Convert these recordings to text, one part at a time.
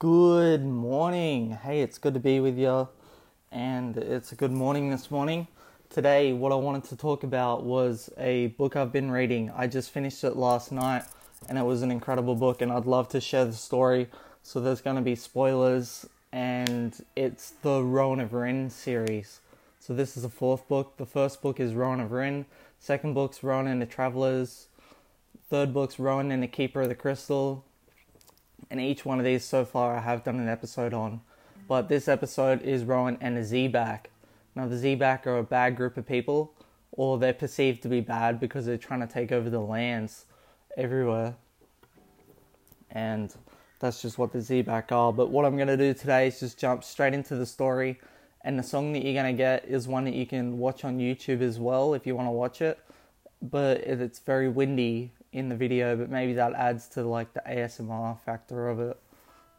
Good morning. Hey, it's good to be with you. And it's a good morning this morning. Today, what I wanted to talk about was a book I've been reading. I just finished it last night and it was an incredible book, and I'd love to share the story. So, there's going to be spoilers, and it's the Rowan of Rin series. So, this is the fourth book. The first book is Rowan of Rin, second book's Rowan and the Travelers, third book's Rowan and the Keeper of the Crystal, and each one of these so far I have done an episode on. But this episode is Rowan and the Zebak. Now the Zebak are a bad group of people, or they're perceived to be bad because they're trying to take over the lands everywhere. And that's just what the Zebak are. But what I'm going to do today is just jump straight into the story. And the song that you're going to get is one that you can watch on YouTube as well if you want to watch it. But it's very windy in the video, but maybe that adds to like the ASMR factor of it,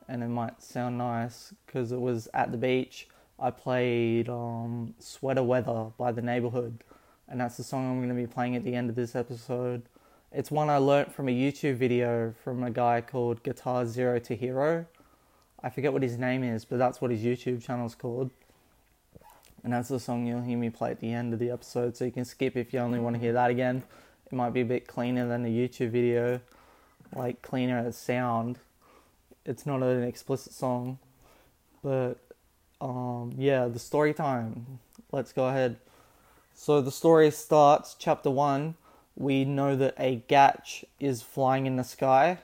and it might sound nice because it was at the beach. I played um, "Sweater Weather" by the Neighborhood, and that's the song I'm going to be playing at the end of this episode. It's one I learnt from a YouTube video from a guy called Guitar Zero to Hero. I forget what his name is, but that's what his YouTube channel's called. And that's the song you'll hear me play at the end of the episode, so you can skip if you only want to hear that again it might be a bit cleaner than a YouTube video, like cleaner as sound. It's not an explicit song, but um, yeah, the story time. Let's go ahead. So the story starts, chapter one. We know that a Gatch is flying in the sky.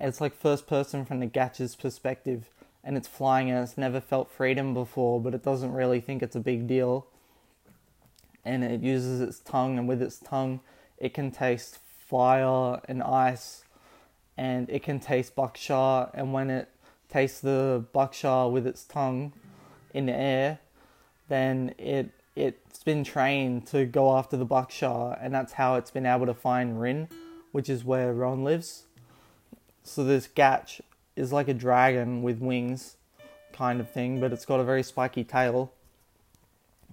It's like first person from the Gatch's perspective, and it's flying and it's never felt freedom before, but it doesn't really think it's a big deal. And it uses its tongue, and with its tongue, it can taste fire and ice, and it can taste bukshah. And when it tastes the bukshah with its tongue in the air, then it it's been trained to go after the bukshah, and that's how it's been able to find Rin, which is where Ron lives. So this Gatch is like a dragon with wings, kind of thing, but it's got a very spiky tail,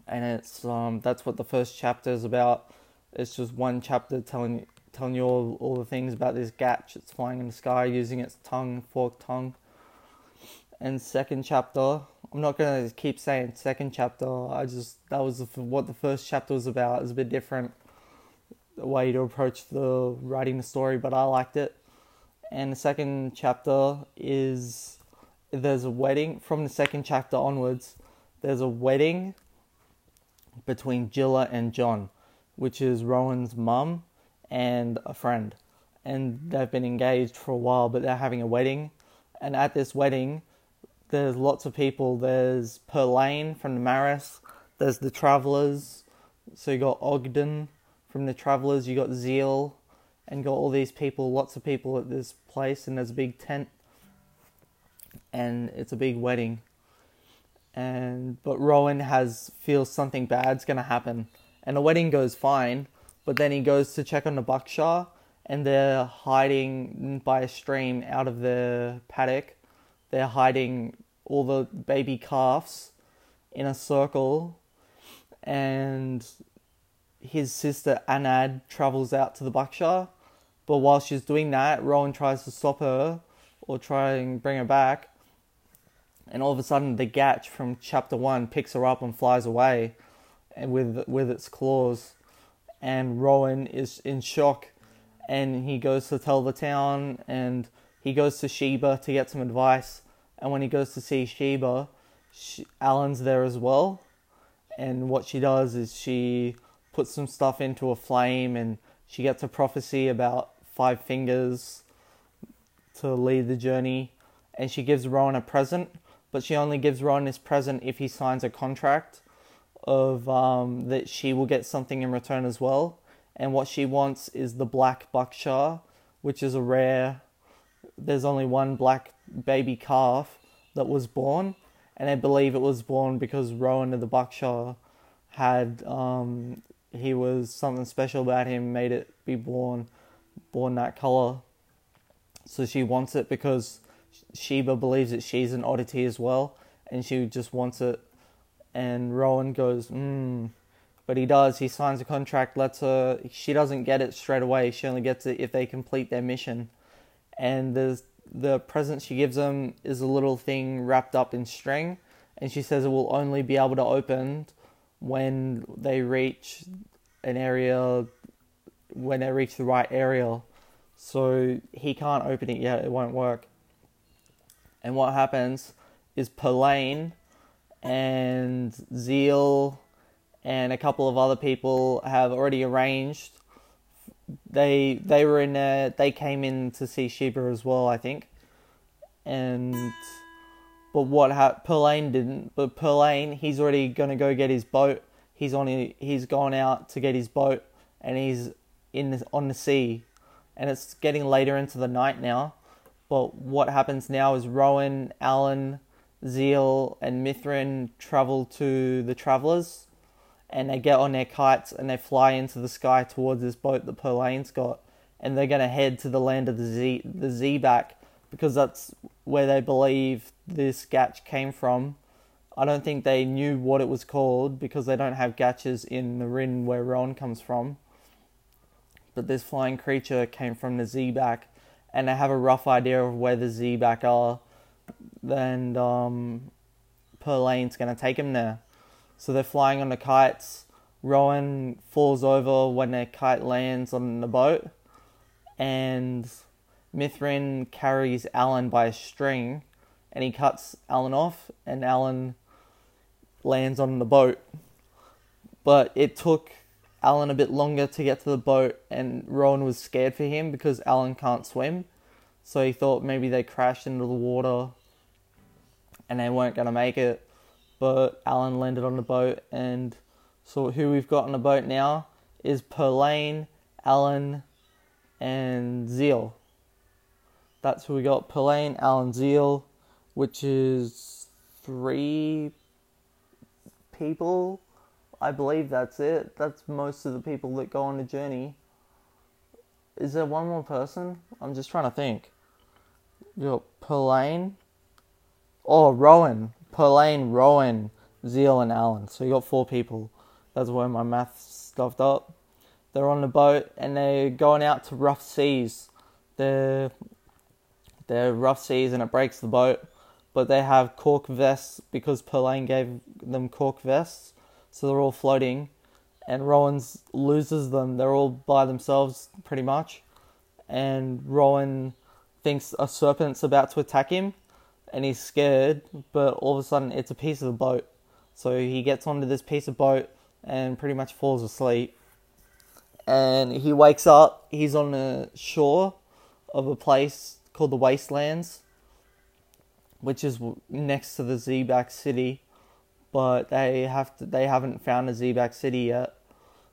and it's um that's what the first chapter is about it's just one chapter telling telling you all, all the things about this gatch. It's flying in the sky using its tongue, forked tongue. And second chapter, I'm not gonna keep saying second chapter. I just that was what the first chapter was about. It's a bit different the way to approach the writing the story, but I liked it. And the second chapter is there's a wedding from the second chapter onwards. There's a wedding between Jiller and Jonn which is Rowan's mum and a friend. And they've been engaged for a while, but they're having a wedding. And at this wedding, there's lots of people. There's Perlain from the Maris, there's the Travellers. So you got Ogden from the Travellers, you got Zeel, and got all these people, lots of people at this place, and there's a big tent. And it's a big wedding. And but Rowan has feels something bad's gonna happen and the wedding goes fine. But then he goes to check on the bukshah, and they're hiding by a stream out of the paddock. They're hiding all the baby calves in a circle, and his sister Annad travels out to the bukshah. But while she's doing that, Rowan tries to stop her or try and bring her back. And all of a sudden, the Gatch from chapter one picks her up and flies away with with its claws, and Rowan is in shock, and he goes to tell the town, and he goes to Sheba to get some advice, and when he goes to see Sheba, she, Allun's there as well, and what she does is she puts some stuff into a flame, and she gets a prophecy about five fingers to lead the journey, and she gives Rowan a present, but she only gives Rowan this present if he signs a contract of um, that she will get something in return as well. And what she wants is the black bukshah, which is a rare. There's only one black baby calf that was born, and I believe it was born because Rowan of the bukshah had um, he was something special about him, made it be born, born that color. So she wants it because Sheba believes that she's an oddity as well, and she just wants it and Rowan goes, hmm. But he does. He signs a contract. Lets her. She doesn't get it straight away. She only gets it if they complete their mission. And there's the present she gives them is a little thing wrapped up in string, and she says it will only be able to open when they reach an area when they reach the right area. So he can't open it yet, it won't work. And what happens is Perlain and Zeel and a couple of other people have already arranged. They they were in there. They came in to see Sheba as well, I think. And but what ha- Perlain didn't. But Perlain, he's already gonna go get his boat. He's on. He's gone out to get his boat, and he's in the, on the sea. And it's getting later into the night now. But what happens now is Rowan, Allun, Zeel, and Mithrin travel to the Travelers and they get on their kites and they fly into the sky towards this boat that Perlain's got, and they're going to head to the land of the Z the Zebak because that's where they believe this gatch came from. I don't think they knew what it was called because they don't have gatches in the Rin where Ron comes from. But this flying creature came from the Zebak, and they have a rough idea of where the Zebak are. And um, Perlain's going to take him there. So they're flying on the kites. Rowan falls over when their kite lands on the boat, and Mithrin carries Allun by a string, and he cuts Allun off, and Allun lands on the boat. But it took Allun a bit longer to get to the boat, and Rowan was scared for him because Allun can't swim. So he thought maybe they crashed into the water and they weren't going to make it but Allun landed on the boat, and so who we've got on the boat now is Perlain, Allun, and Zeel. That's who we got: Perlain, Allun, Zeel, which is three people. I believe that's it. That's most of the people that go on the journey. Is there one more person? I'm just trying to think. You Perlain. Oh, Rowan. Perlain, Rowan, Zeel, and Allun. So you got four people. That's where my math stuffed up. They're on the boat and they're going out to rough seas. They're they're rough seas and it breaks the boat, but they have cork vests because Perlain gave them cork vests, so they're all floating. And Rowan's loses them. They're all by themselves pretty much, and Rowan thinks a serpent's about to attack him and he's scared, but all of a sudden it's a piece of the boat. So he gets onto this piece of boat and pretty much falls asleep. And he wakes up, he's on the shore of a place called the Wastelands, which is next to the Zebak city, but they have to, they haven't found a Zebak city yet.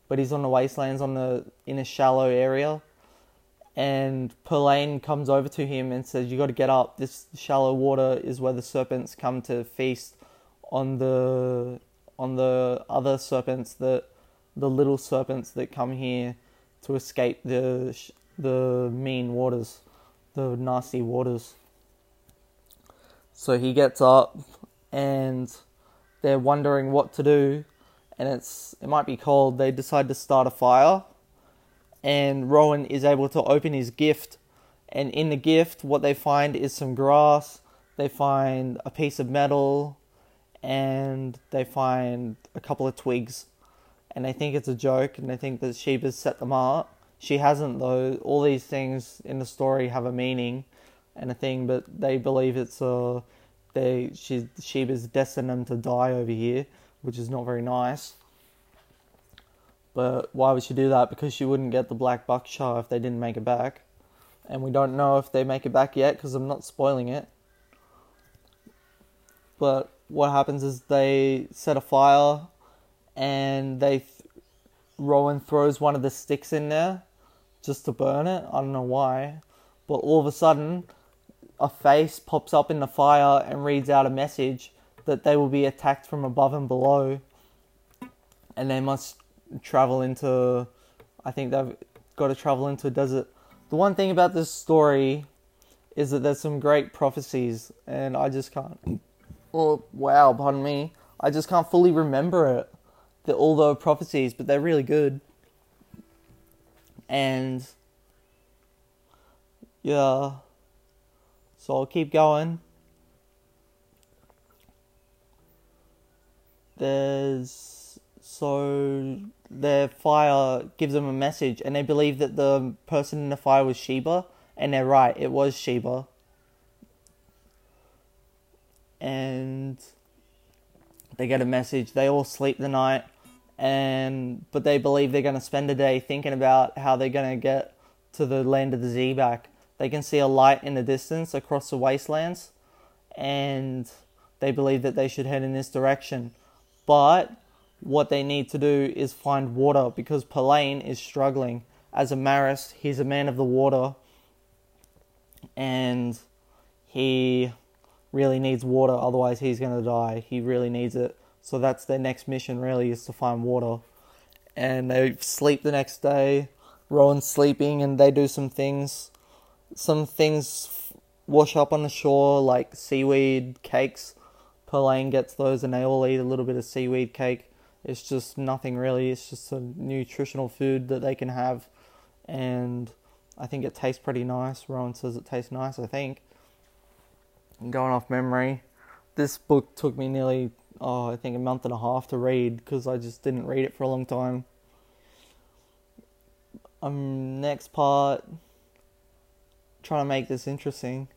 But he's on the Wastelands on the in a shallow area and Perlain comes over to him and says, "You got to get up. This shallow water is where the serpents come to feast on the on the other serpents that the little serpents that come here to escape the the mean waters, the nasty waters." So he gets up, and they're wondering what to do, and it's it might be cold. They decide to start a fire and Rowan is able to open his gift. And in the gift, what they find is some grass, they find a piece of metal, and they find a couple of twigs. And they think it's a joke, and they think that Sheba's set them up. She hasn't, though. All these things in the story have a meaning and a thing, but they believe it's a. They she Sheba's destined them to die over here, which is not very nice. But why would she do that? Because she wouldn't get the black bukshah if they didn't make it back. And we don't know if they make it back yet because I'm not spoiling it. But what happens is they set a fire and they th- Rowan throws one of the sticks in there just to burn it. I don't know why. But all of a sudden, a face pops up in the fire and reads out a message that they will be attacked from above and below. And they must travel into. I think they've got to travel into a desert. The one thing about this story is that there's some great prophecies, and I just can't. Oh wow, pardon me. I just can't fully remember it. The, all the prophecies, but they're really good. And yeah, So I'll keep going. There's so their fire gives them a message, and they believe that the person in the fire was Sheba, and they're right, it was Sheba. And they get a message. They all sleep the night, and but they believe they're going to spend the day thinking about how they're going to get to the land of the Zebak. They can see a light in the distance across the wastelands, and they believe that they should head in this direction. But what they need to do is find water because Polain is struggling. As a Marist, he's a man of the water, and he really needs water, otherwise he's going to die. He really needs it. So that's their next mission, really, is to find water. And they sleep the next day. Rowan's sleeping, and they do some things. Some things wash up on the shore, like seaweed cakes. Polain gets those, and they all eat a little bit of seaweed cake. It's just nothing really. It's just a nutritional food that they can have, and I think it tastes pretty nice. Rowan says it tastes nice. I think. going off memory, this book took me nearly, oh, I think a month and a half to read because I just didn't read it for a long time. Um, next part, trying to make this interesting.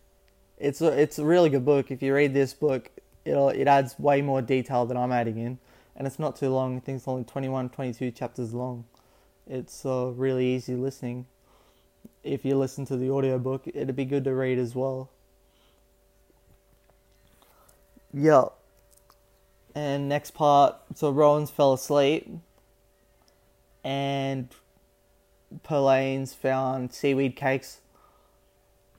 It's a it's a really good book. If you read this book, it it adds way more detail than I'm adding in, and it's not too long. I think it's only 21, 22 chapters long. It's uh, really easy listening. If you listen to the audiobook, it'd be good to read as well. Yeah. And next part, so Rowan's fell asleep, and Polain's found seaweed cakes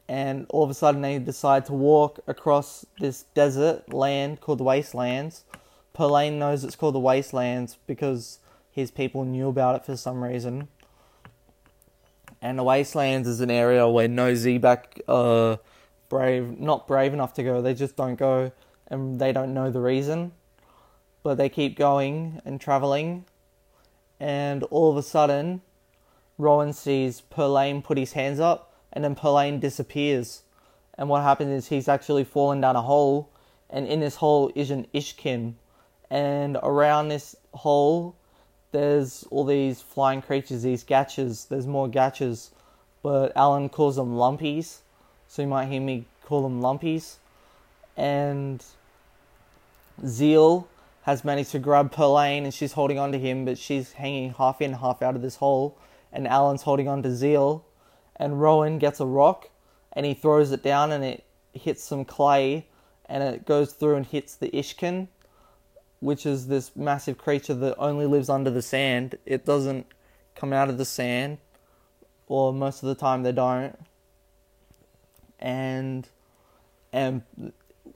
and all of a sudden they decide to walk across this desert land called the Wastelands. Polain knows it's called the Wastelands because his people knew about it for some reason. And the Wastelands is an area where no Zebak are brave, not brave enough to go. They just don't go, and they don't know the reason. But they keep going and traveling, and all of a sudden, Rowan sees Polain put his hands up and then Polain disappears. And what happens is he's actually fallen down a hole, and in this hole is an Ishkin. And around this hole, there's all these flying creatures, these gachas. There's more gachas, but Allun calls them lumpies, so you might hear me call them lumpies. And Zeel has managed to grab Polain, and she's holding on to him, but she's hanging half in, half out of this hole. And Allun's holding on to Zeel, and Rowan gets a rock and he throws it down and it hits some clay and it goes through and hits the Ishkin, which is this massive creature that only lives under the sand. It doesn't come out of the sand, or most of the time they don't. And and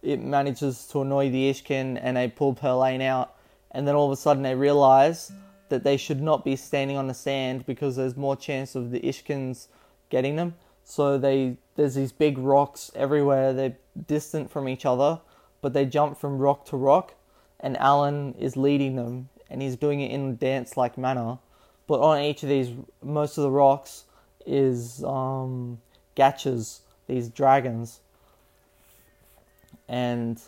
it manages to annoy the Ishkin and they pull Polain out and then all of a sudden they realize that they should not be standing on the sand because there's more chance of the Ishkins getting them. So they there's these big rocks everywhere. They're distant from each other, but they jump from rock to rock, and Allun is leading them, and he's doing it in a dance-like manner. But on each of these, most of the rocks is um, gachas, these dragons, and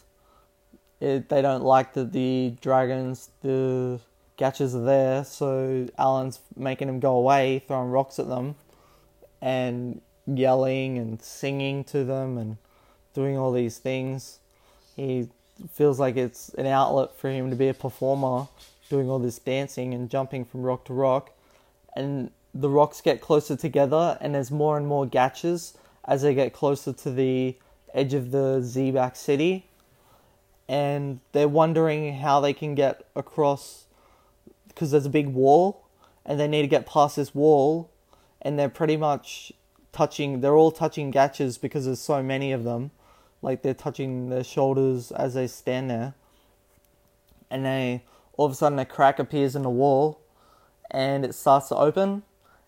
it, they don't like that the dragons, the gachas are there. So Allun's making them go away, throwing rocks at them and yelling and singing to them and doing all these things. He feels like it's an outlet for him to be a performer, doing all this dancing and jumping from rock to rock. And the rocks get closer together, and there's more and more gachas as they get closer to the edge of the Zebak city. And they're wondering how they can get across because there's a big wall, and they need to get past this wall and they're pretty much touching. They're all touching gachas because there's so many of them. Like they're touching their shoulders as they stand there, and they all of a sudden a crack appears in the wall, and it starts to open,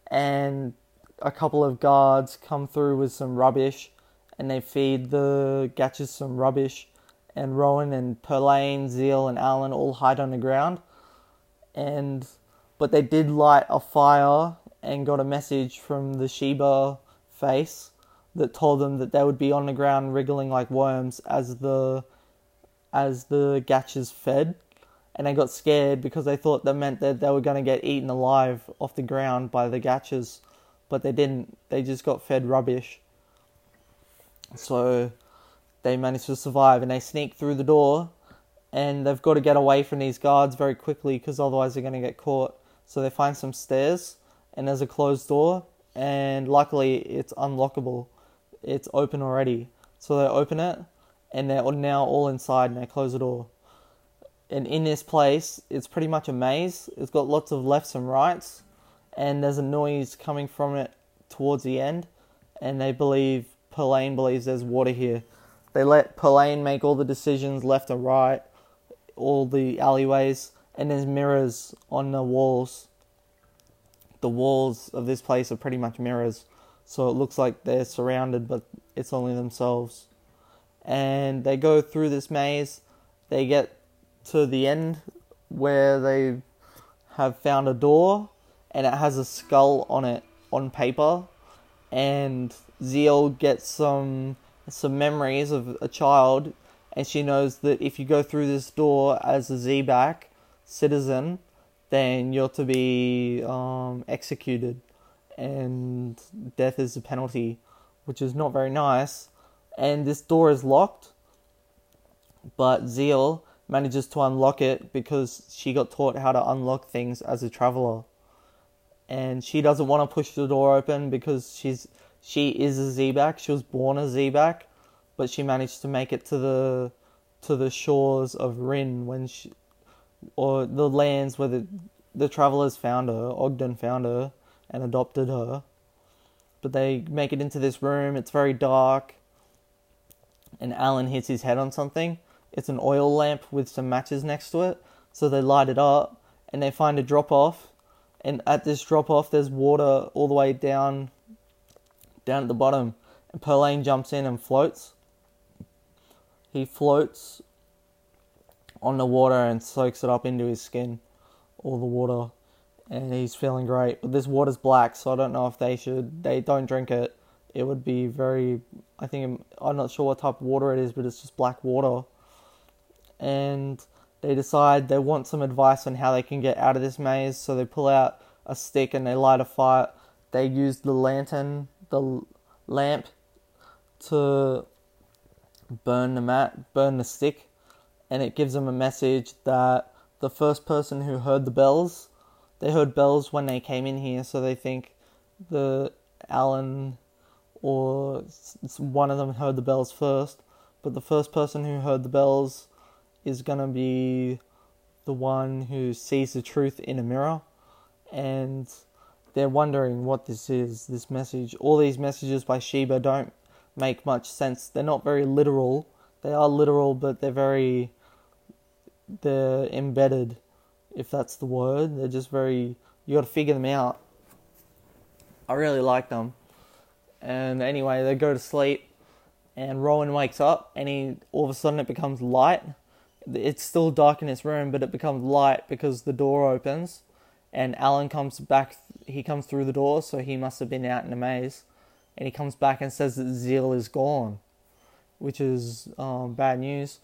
and a couple of guards come through with some rubbish, and they feed the gachas some rubbish, and Rowan and Polain, Zeel, and Allun all hide on the ground, and but they did light a fire and got a message from the Sheba face that told them that they would be on the ground wriggling like worms as the as the Gatchas fed, and they got scared because they thought that meant that they were going to get eaten alive off the ground by the Gatchas, but they didn't. They just got fed rubbish. So they managed to survive, and they sneak through the door, and they've got to get away from these guards very quickly because otherwise they're going to get caught. So they find some stairs, and there's a closed door, and luckily it's unlockable. It's open already. So they open it, and they're now all inside, and they close the door. And in this place, it's pretty much a maze. It's got lots of lefts and rights, and there's a noise coming from it towards the end. And they believe, Perlain believes there's water here. They let Perlain make all the decisions left and right, all the alleyways, and there's mirrors on the walls. The walls of this place are pretty much mirrors, so it looks like they're surrounded, but it's only themselves. And they go through this maze. They get to the end where they have found a door, and it has a skull on it on paper. And Zeel gets some some memories of a child, and she knows that if you go through this door as a Zebak citizen, then you're to be um, executed, and death is a penalty, which is not very nice. And this door is locked, but Zeel manages to unlock it because she got taught how to unlock things as a traveler. And she doesn't want to push the door open because she's she is a Zebak. She was born a Zebak, but she managed to make it to the to the shores of Rin when she or the lands where the the travelers found her. Ogden found her and adopted her. But they make it into this room. It's very dark. And Allun hits his head on something. It's an oil lamp with some matches next to it. So they light it up and they find a drop off. And at this drop off, there's water all the way down, down at the bottom. And Perlain jumps in and floats. He floats on the water and soaks it up into his skin, all the water, and he's feeling great. But this water's black, so I don't know if they should. They don't drink it. It would be very. I think I'm not sure what type of water it is, but it's just black water. And they decide they want some advice on how they can get out of this maze, so they pull out a stick and they light a fire. They use the lantern, the lamp, to burn the mat, burn the stick, and it gives them a message that the first person who heard the bells, they heard bells when they came in here, so they think the Allun or one of them heard the bells first, but the first person who heard the bells is gonna be the one who sees the truth in a mirror, and they're wondering what this is, this message. All these messages by Sheba don't make much sense. They're not very literal. They are literal, but they're very they're embedded, if that's the word. They're just very you got to figure them out. I really like them. And anyway, they go to sleep, and Rowan wakes up, and he all of a sudden it becomes light. It's still dark in his room, but it becomes light because the door opens, and Allun comes back. He comes through the door, so he must have been out in a maze and he comes back and says that Zeel is gone, which is um, bad news.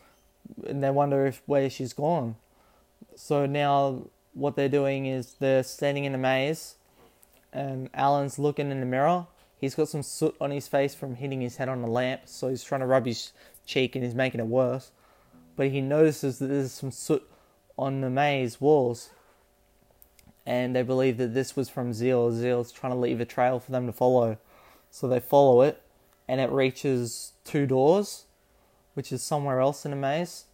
And they wonder if where she's gone. So now what they're doing is they're standing in a maze, and Allun's looking in the mirror. He's got some soot on his face from hitting his head on the lamp, so he's trying to rub his cheek and he's making it worse. But he notices that there's some soot on the maze walls, and they believe that this was from Zeel. Zeel's trying to leave a trail for them to follow. So they follow it, and it reaches two doors, which is somewhere else in a maze.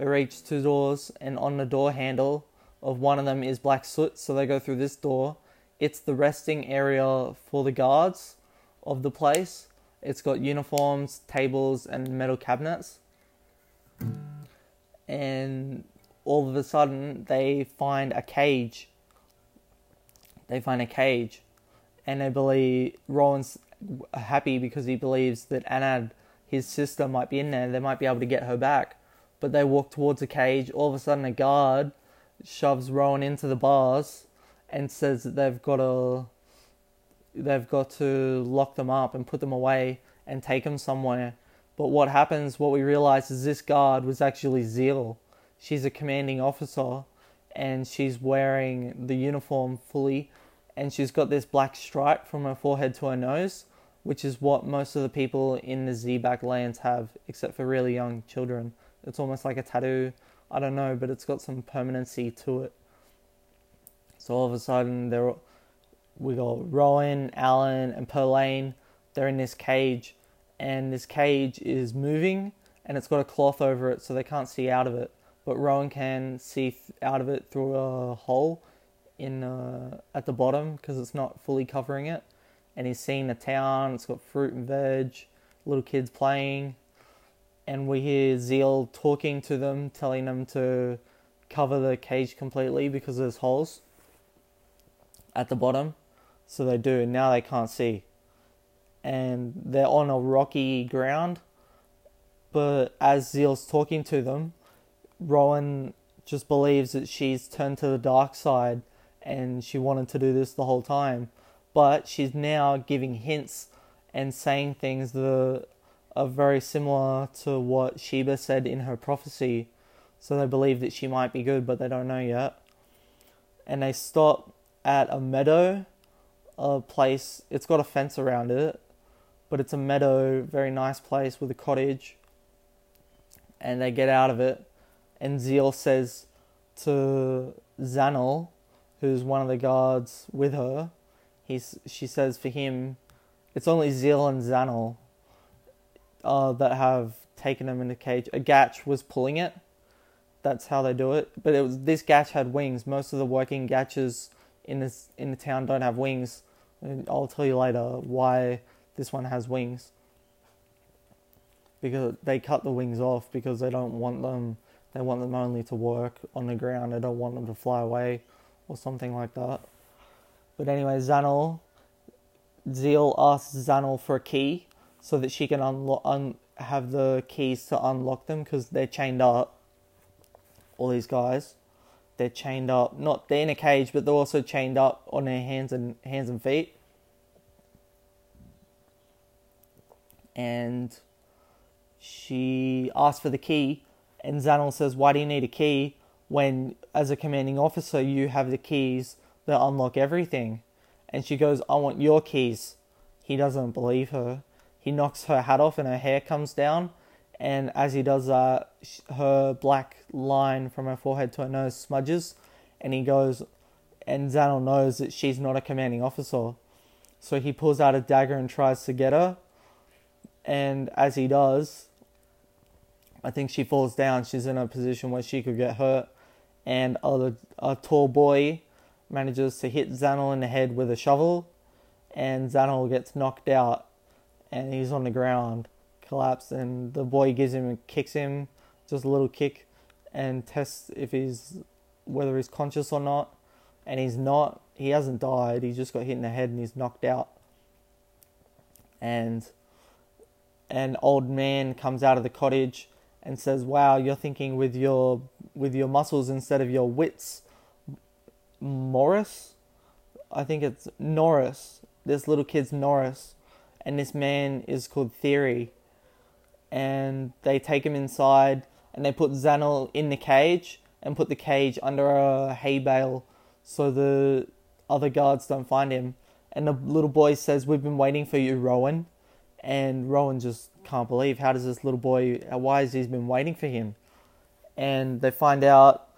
It reaches two doors, and on the door handle of one of them is black soot. So they go through this door. It's the resting area for the guards of the place. It's got uniforms, tables, and metal cabinets. And all of a sudden, they find a cage. They find a cage and they believe Rowan's happy because he believes that Annad, his sister, might be in there. They might be able to get her back. But they walk towards a cage. All of a sudden, a guard shoves Rowan into the bars and says that they've got to they've got to lock them up and put them away and take them somewhere. But what happens, what we realize is this guard was actually Zeel. She's a commanding officer and she's wearing the uniform fully and she's got this black stripe from her forehead to her nose, which is what most of the people in the Zebak lands have, except for really young children. It's almost like a tattoo. I don't know, but it's got some permanency to it. So all of a sudden, they're we got Rowan, Allun, and Perlain. They're in this cage, and this cage is moving, and it's got a cloth over it, so they can't see out of it. But Rowan can see out of it through a hole in uh, at the bottom because it's not fully covering it. And he's seeing the town. It's got fruit and veg, little kids playing, and we hear Zeel talking to them, telling them to cover the cage completely because there's holes at the bottom. So they do. And now they can't see. And they're on a rocky ground. But as Zeel's talking to them, Rowan just believes that she's turned to the dark side and she wanted to do this the whole time. But she's now giving hints and saying things that are very similar to what Sheba said in her prophecy. So they believe that she might be good, but they don't know yet. And they stop at a meadow a place. It's got a fence around it, but it's a meadow, very nice place with a cottage. And they get out of it, and Zeel says to Zanel, who's one of the guards with her, he's she says for him, it's only Zeel and Zanel uh, that have taken him in the cage. A Gatch was pulling it. That's how they do it. But it was this Gatch had wings. Most of the working Gatches in this in the town don't have wings. And I'll tell you later why this one has wings. Because they cut the wings off because they don't want them. They want them only to work on the ground. They don't want them to fly away or something like that. But anyway, Zanel, Zeel asks Zanel for a key so that she can unlock, un- have the keys to unlock them because they're chained up. All these guys, they're chained up. Not they're in a cage, but they're also chained up on their hands and hands and feet. And she asks for the key, and Zanel says, "Why do you need a key when, as a commanding officer, you have the keys that unlock everything?" And she goes, "I want your keys." He doesn't believe her. He knocks her hat off, and her hair comes down. And as he does uh, that, her black line from her forehead to her nose smudges, and he goes, and Zanel knows that she's not a commanding officer. So he pulls out a dagger and tries to get her. And as he does, I think she falls down. She's in a position where she could get hurt. And a, a tall boy manages to hit Zanel in the head with a shovel. And Zanel gets knocked out. And he's on the ground, collapsed. And the boy gives him, a kicks him, just a little kick, and tests if he's whether he's conscious or not and he's not. He hasn't died. He just got hit in the head and he's knocked out. And an old man comes out of the cottage and says, "Wow, you're thinking with your with your muscles instead of your wits." Morris, I think it's Norris. This little kid's Norris, and this man is called Theory. And they take him inside, and they put Zanel in the cage, and put the cage under a hay bale so the other guards don't find him. And the little boy says, We've been waiting for you, Rowan. And Rowan just can't believe how does this little boy, uh, why has he been waiting for him? And they find out,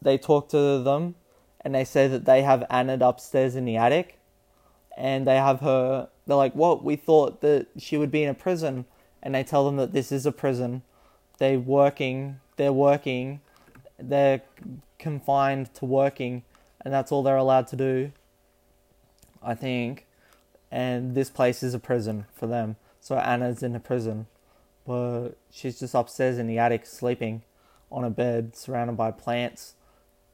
they talk to them, and they say that they have Anna upstairs in the attic. And they have her, they're like, What? We thought that she would be in a prison. And they tell them that this is a prison. They're working, they're working, they're confined to working and that's all they're allowed to do. I think, and this place is a prison for them. So Anna's in a prison, but she's just upstairs in the attic sleeping on a bed surrounded by plants,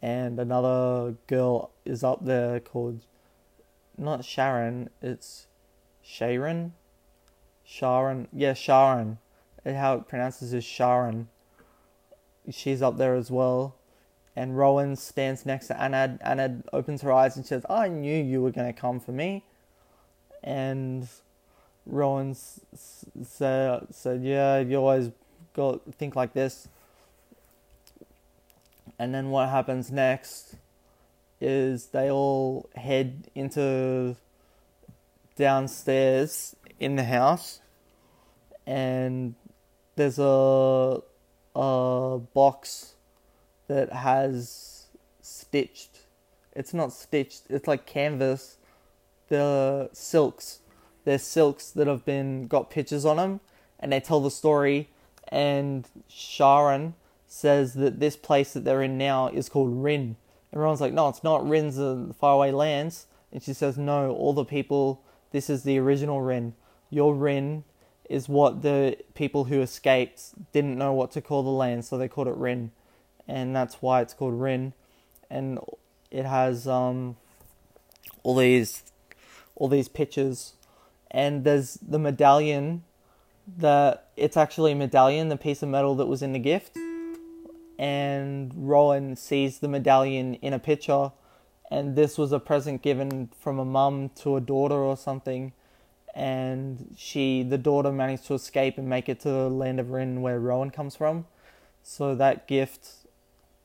and another girl is up there called not Sharon, it's Sharon, Sharon, yeah Sharon, eh, how it pronounces is Sharon. She's up there as well, and Rowan stands next to Annad. Annad opens her eyes and says, I knew you were going to come for me. and Rowan said, said, "Yeah, you always got think like this." And then what happens next is they all head into downstairs in the house, and there's a a box that has stitched. It's not stitched. It's like canvas. The silks. There's silks that have been got pictures on them, and they tell the story. And Sharon says that this place that they're in now is called Rin. Everyone's like, no, it's not. Rin's the faraway lands. And she says, no, all the people, this is the original Rin. Your Rin is what the people who escaped didn't know what to call the land, so they called it Rin. And that's why it's called Rin. And it has um, all these all these pictures. And there's the medallion that it's actually a medallion, the piece of metal that was in the gift and Rowan sees the medallion in a picture, and this was a present given from a mum to a daughter or something, and she, the daughter, managed to escape and make it to the land of Rin where Rowan comes from. So that gift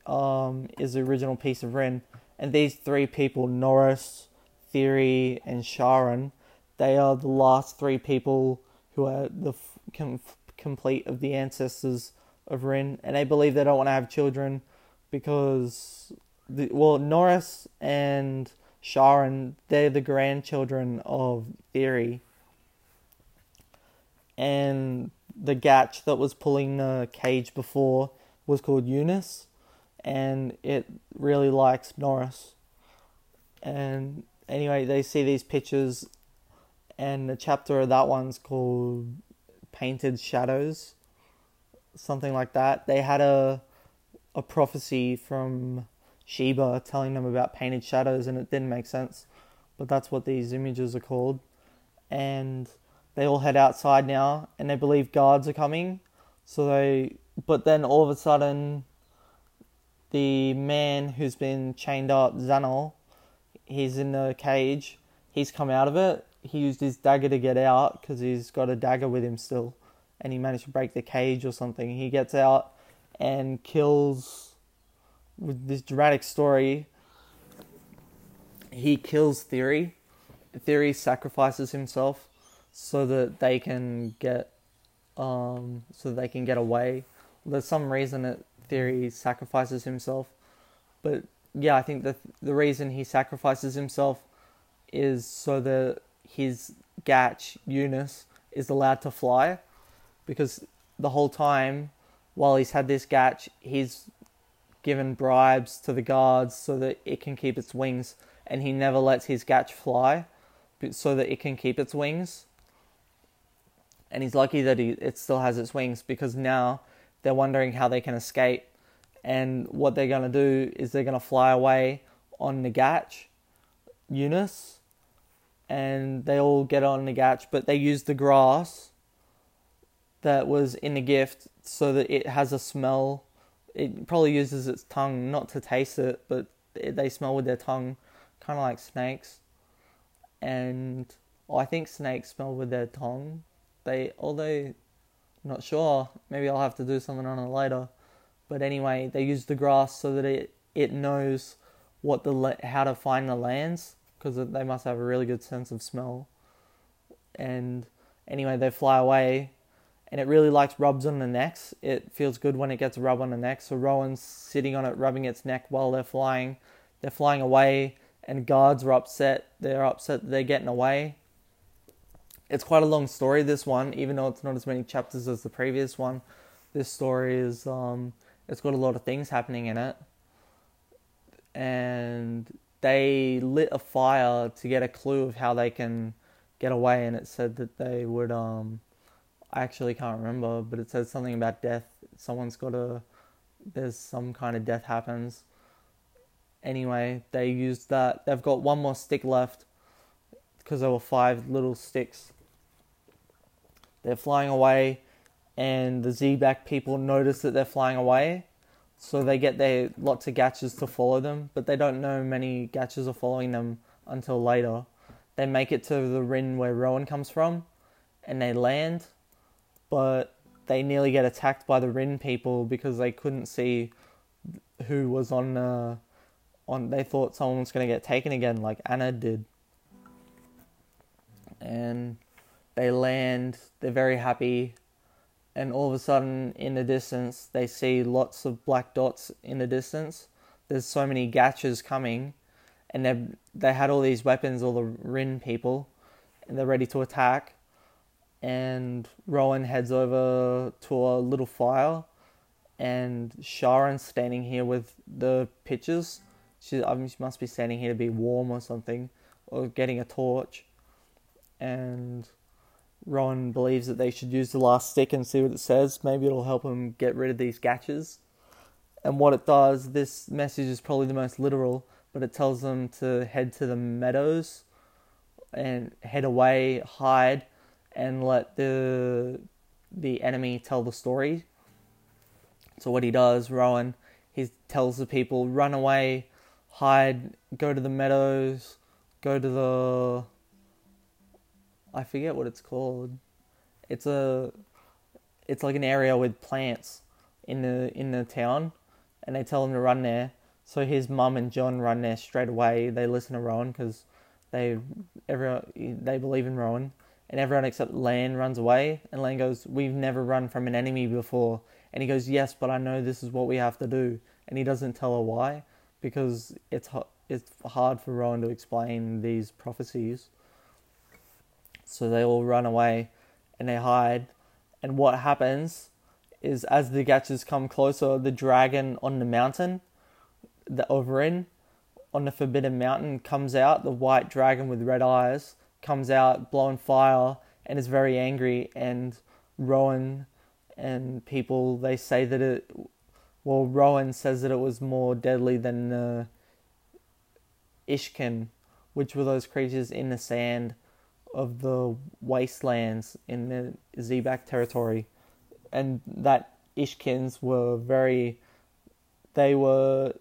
um, is the original piece of Rin, and these three people, Norris, Theory, and Sharon, they are the last three people who are the com- complete of the ancestors of Rin, and they believe they don't want to have children because, the, well, Norris and Sharon, they're the grandchildren of Theory. And the Gatch that was pulling the cage before was called Eunice, and it really likes Norris. And anyway, they see these pictures, and the chapter of that one's called Painted Shadows something like that. They had a a prophecy from Sheba telling them about painted shadows, and it didn't make sense. But that's what these images are called. And they all head outside now, and they believe guards are coming. So they, but then all of a sudden, the man who's been chained up, Zanel, he's in the cage. He's come out of it. He used his dagger to get out because he's got a dagger with him still and he managed to break the cage or something. He gets out and kills with this dramatic story. He kills Theory. Theory sacrifices himself so that they can get um so they can get away. There's some reason that Theory sacrifices himself, but yeah, I think the the reason he sacrifices himself is so that his Gatch Eunice is allowed to fly because the whole time while he's had this gatch, he's given bribes to the guards so that it can keep its wings, and he never lets his gatch fly so that it can keep its wings. And he's lucky that he, it still has its wings because now they're wondering how they can escape. And what they're going to do is they're going to fly away on Nagach, Eunice, and they all get on Nagach, but they use the grass that was in the gift so that it has a smell. It probably uses its tongue not to taste it, but they smell with their tongue, kind of like snakes. And well, I think snakes smell with their tongue. They, although not sure, maybe I'll have to do something on it later. But anyway, they use the grass so that it it knows what the how to find the lands because they must have a really good sense of smell. And anyway, they fly away and it really likes rubs on the necks. It feels good when it gets a rub on the neck. So Rowan's sitting on it, rubbing its neck while they're flying. They're flying away, and guards are upset. They're upset they're getting away. It's quite a long story, this one, even though it's not as many chapters as the previous one. This story is, um, it's got a lot of things happening in it. And they lit a fire to get a clue of how they can get away, and it said that they would, um, I actually can't remember, but it says something about death. Someone's got a. There's some kind of death happens. Anyway, they used that. They've got one more stick left because there were five little sticks. They're flying away, and the Zebak people notice that they're flying away, so they get their lots of gatches to follow them, but they don't know many gatches are following them until later. they make it to the Rin where Rowan comes from, and they land, but they nearly get attacked by the Rin people because they couldn't see who was on. Uh, on they thought someone was going to get taken again, like Anna did, and they land. They're very happy, and all of a sudden, in the distance, they see lots of black dots in the distance. There's so many Gatchas coming, and they they had all these weapons, all the Rin people, and they're ready to attack. And Rowan heads over to a little fire, and Sharon's standing here with the pitchers. She, I mean, she must be standing here to be warm or something, or getting a torch. And Rowan believes that they should use the last stick and see what it says. Maybe it'll help him get rid of these gatches. And what it does, this message is probably the most literal, but it tells them to head to the meadows and head away, hide, and let the the enemy tell the story. So what he does, Rowan, he tells the people run away, hide, go to the meadows, go to the I forget what it's called. It's a it's like an area with plants in the in the town and they tell him to run there. So his mum and Jonn run there straight away. They listen to Rowan because they everyone they believe in Rowan, and everyone except Lann runs away. And Lann goes, "We've never run from an enemy before." And he goes, "Yes, but I know this is what we have to do." And he doesn't tell her why because it's it's hard for Rowan to explain these prophecies. So they all run away and they hide. And what happens is as the Gatchas come closer, the dragon on the mountain, the Overin, on the Forbidden Mountain comes out. The white dragon with red eyes comes out, blowing fire, and is very angry. And Rowan and people they say that it. Well, Rowan says that it was more deadly than the Ishkin, which were those creatures in the sand of the wastelands in the Zebak territory and that Ishkins were very. They were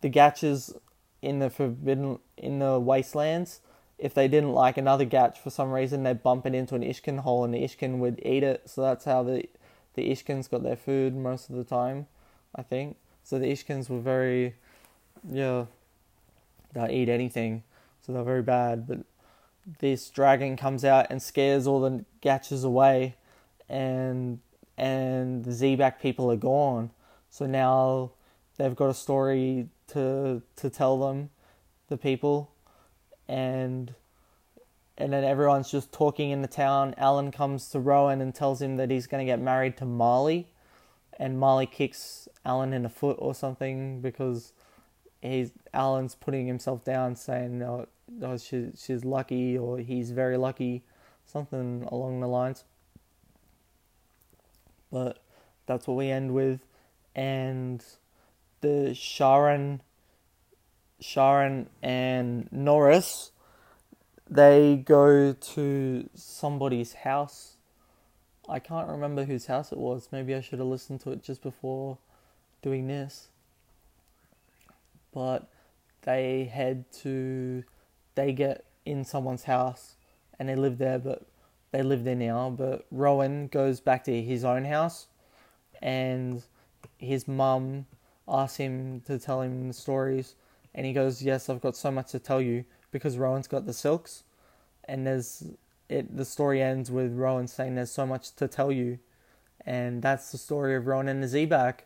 the Gatchas in the forbidden in the wastelands. If they didn't like another Gatch for some reason, they'd bump it into an Ishkin hole, and the Ishkin would eat it. So that's how the the Ishkins got their food most of the time, I think. So the Ishkins were very, yeah, they'll eat anything, so they're very bad. But this dragon comes out and scares all the Gatchas away, and and the Zebak people are gone. So now they've got a story to to tell them, the people, and and then everyone's just talking in the town. Allun comes to Rowan and tells him that he's going to get married to Marlie, and Marlie kicks Allun in the foot or something because he's Allun's putting himself down, saying, "Oh, oh she, she's lucky," or "He's very lucky," something along the lines but that's what we end with. And the Sharon, Sharon and Norris, they go to somebody's house. I can't remember whose house it was. Maybe I should have listened to it just before doing this. But they head to, they get in someone's house and they live there, but they live there now, but Rowan goes back to his own house and his mum asks him to tell him stories and he goes, Yes, I've got so much to tell you because Rowan's got the silks and there's it the story ends with Rowan saying there's so much to tell you and that's the story of Rowan and the Zebak.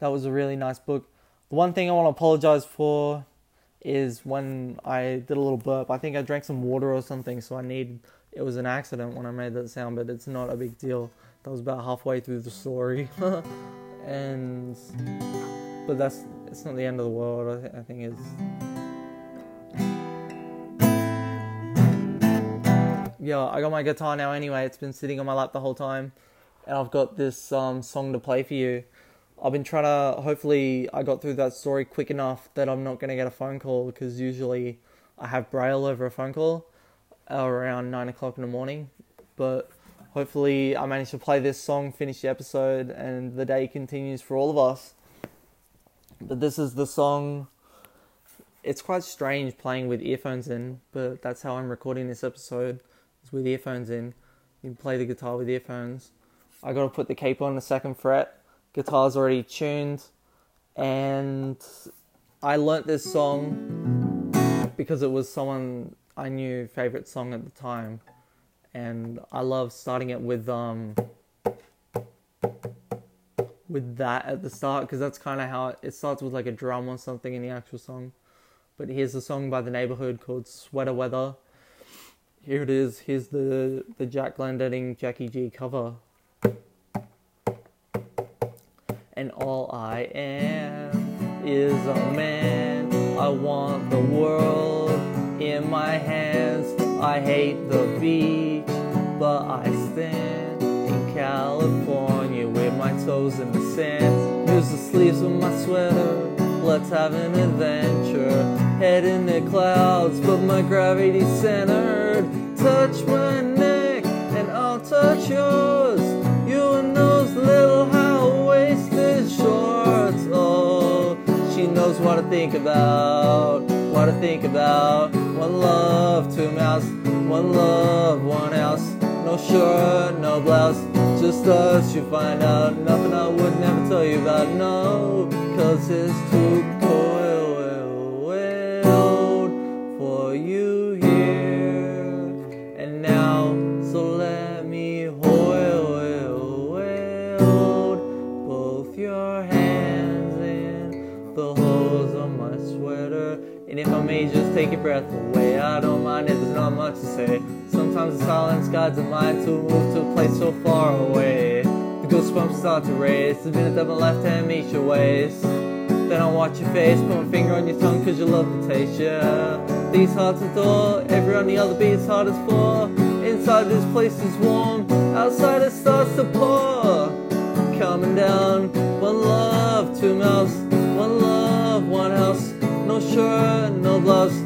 That was a really nice book. The one thing I want to apologize for is when I did a little burp. I think I drank some water or something, so I need it was an accident when I made that sound, but it's not a big deal. That was about halfway through the story, and but that's it's not the end of the world. I, th- I think it's. Yeah, I got my guitar now anyway. It's been sitting on my lap the whole time, and I've got this um, song to play for you. I've been trying to. Hopefully, I got through that story quick enough that I'm not going to get a phone call because usually I have braille over a phone call around nine o'clock in the morning. But hopefully, I managed to play this song, finish the episode, and the day continues for all of us. But this is the song it's quite strange playing with earphones in, but that's how I'm recording this episode. Is with earphones in. You can play the guitar with earphones. I got to put the capo on the second fret. Guitar's already tuned, and I learnt this song because it was someone I knew favorite song at the time, and I love starting it with um with that at the start because that's kind of how it, it starts with like a drum or something in the actual song. But here's a song by the neighborhood called Sweater Weather. Here it is. Here's the the Jack Glendenning Jackie G cover. And all I am is a man. I want the world in my hands. I hate the beach, but I stand in California toes in the sand. Use the sleeves of my sweater. Let's have an adventure. Head in the clouds, but my gravity centered. Touch my neck, and I'll touch yours. You and those little high waisted shorts. Oh, she knows what to think about. What to think about. One love, two mouths. One love, one house. No shirt, no blouse. Just us, you find out. Nothing I would never tell you about. No, cause it's too cold for you here. And now, so let me hold both your hands in the holes of my sweater. And if I may just take your breath away, I don't mind if there's not much to say. Sometimes the silence guides the mind to move to a place so far away. The goosebumps start to race the minute that my left hand meets your waist. Then I'll watch your face, put my finger on your tongue cause you love the taste, yeah. These hearts adore, every on the other beat's hard as four. Inside this place is warm, outside it starts to pour. Coming down, one love, two mouths, one love, one house. No shirt, no gloves,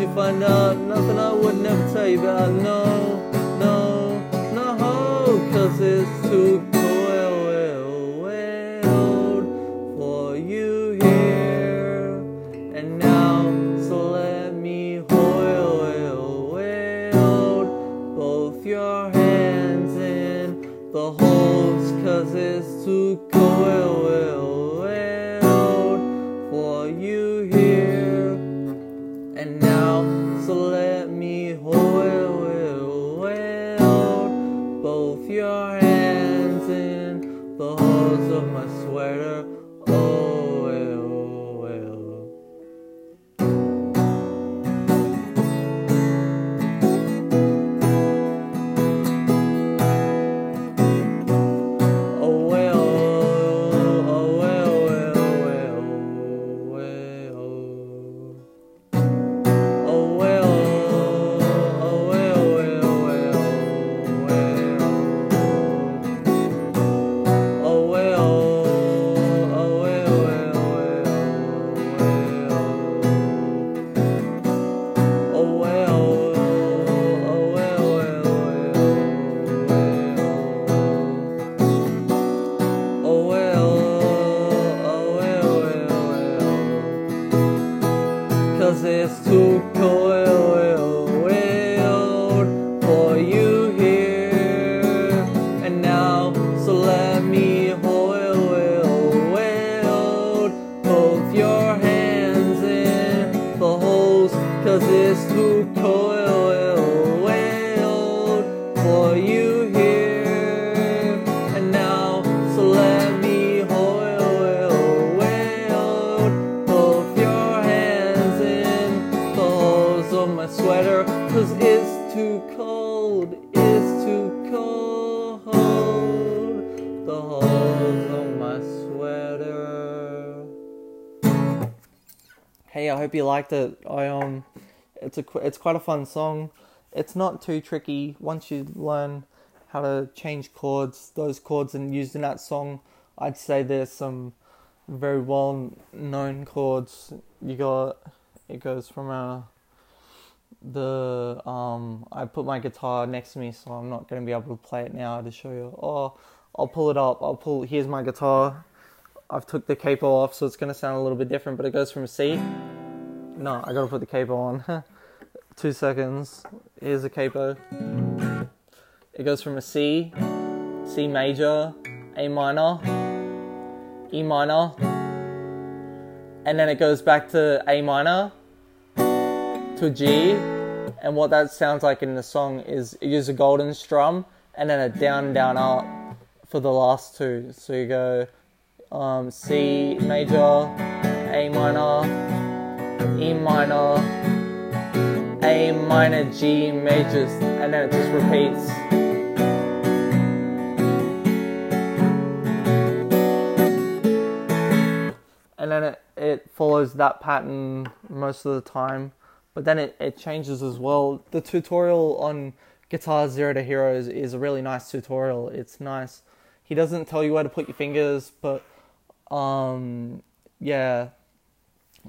you find out. Nothing I would never tell you about, no, no, no, cause it's too liked it. I um, it's a it's quite a fun song. It's not too tricky once you learn how to change chords. Those chords and used in that song, I'd say there's some very well known chords. You got it goes from a the um I put my guitar next to me so I'm not gonna be able to play it now to show you. Oh I'll pull it up. I'll pull here's my guitar. I've took the capo off so it's gonna sound a little bit different, but it goes from C No, I gotta put the capo on. Two seconds. Here's the capo. It goes from a C, C major, A minor, E minor, and then it goes back to A minor to G. And what that sounds like in the song is you use a golden strum and then a down, down, up for the last two. So you go um, C major, A minor, E minor, A minor, G major, and then it just repeats. And then it, it follows that pattern most of the time, but then it, it changes as well. The tutorial on Guitar Zero to Heroes is a really nice tutorial. It's nice. He doesn't tell you where to put your fingers, but um, yeah,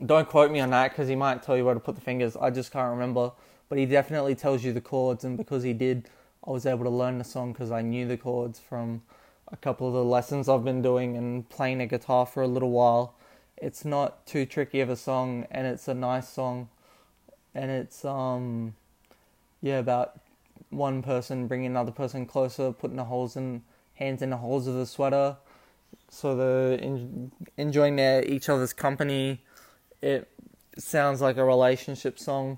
don't quote me on that because he might tell you where to put the fingers. I just can't remember. But he definitely tells you the chords, and because he did, I was able to learn the song because I knew the chords from a couple of the lessons I've been doing and playing a guitar for a little while. It's not too tricky of a song, and it's a nice song, and it's um, yeah, about one person bringing another person closer, putting the holes in hands in the holes of the sweater, so they're in, enjoying their each other's company. It sounds like a relationship song,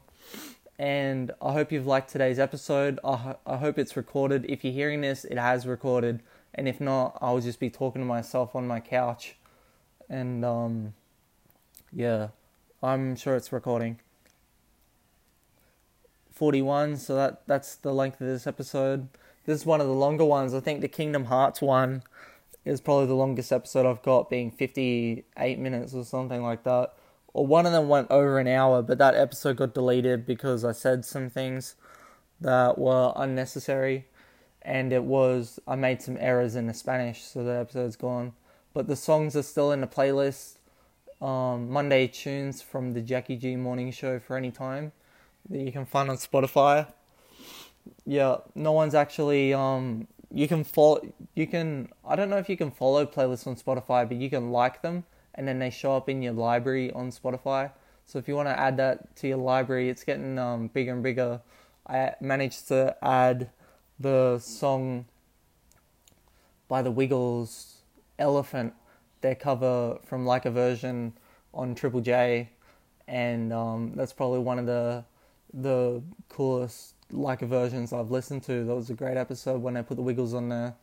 and I hope you've liked today's episode. I, I hope it's recorded. If you're hearing this, it has recorded, and if not, I'll just be talking to myself on my couch, and um, yeah, I'm sure it's recording. 41, so that that's the length of this episode. This is one of the longer ones. I think the Kingdom Hearts one is probably the longest episode I've got, being 58 minutes or something like that. Or one of them went over an hour, but that episode got deleted because I said some things that were unnecessary, and it was I made some errors in the Spanish, so the episode's gone. But the songs are still in the playlist. Um, Monday tunes from the Jackie G Morning Show for any time that you can find on Spotify. Yeah, no one's actually um you can follow you can I don't know if you can follow playlists on Spotify, but you can like them and then they show up in your library on Spotify. So if you want to add that to your library, it's getting um, bigger and bigger. I managed to add the song by the Wiggles, Elephant, their cover from Like a Version on Triple J, and um, that's probably one of the the coolest like a versions I've listened to. That was a great episode when I put the Wiggles on there.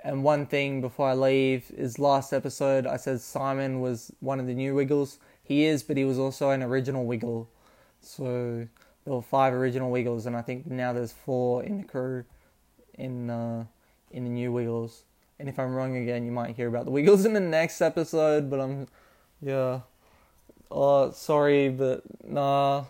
And one thing before I leave is last episode I said Simon was one of the new Wiggles. He is, but he was also an original Wiggle. So there were five original Wiggles, and I think now there's four in the crew in uh, in the new Wiggles. And if I'm wrong again, you might hear about the Wiggles in the next episode. But I'm, yeah. Oh, sorry, but nah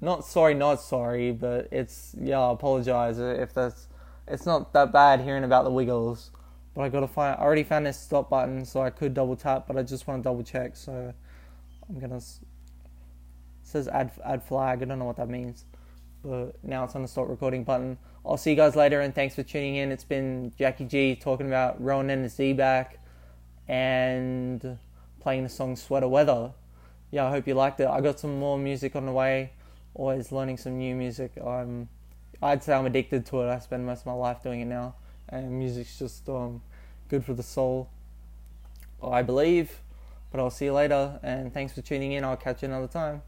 not sorry, not sorry, but it's yeah. I apologize if that's. It's not that bad hearing about the Wiggles, but I gotta find. I already found this stop button, so I could double tap, but I just want to double check. So I'm gonna. Says add add flag. I don't know what that means, but now it's on the stop recording button. I'll see you guys later, and thanks for tuning in. It's been Jackie G talking about Rowan and the Zebak, and playing the song Sweater Weather. Yeah, I hope you liked it. I got some more music on the way always learning some new music. I'm, I'd say I'm addicted to it. I spend most of my life doing it now, and music's just um, good for the soul. I believe. But I'll see you later, and thanks for tuning in. I'll catch you another time.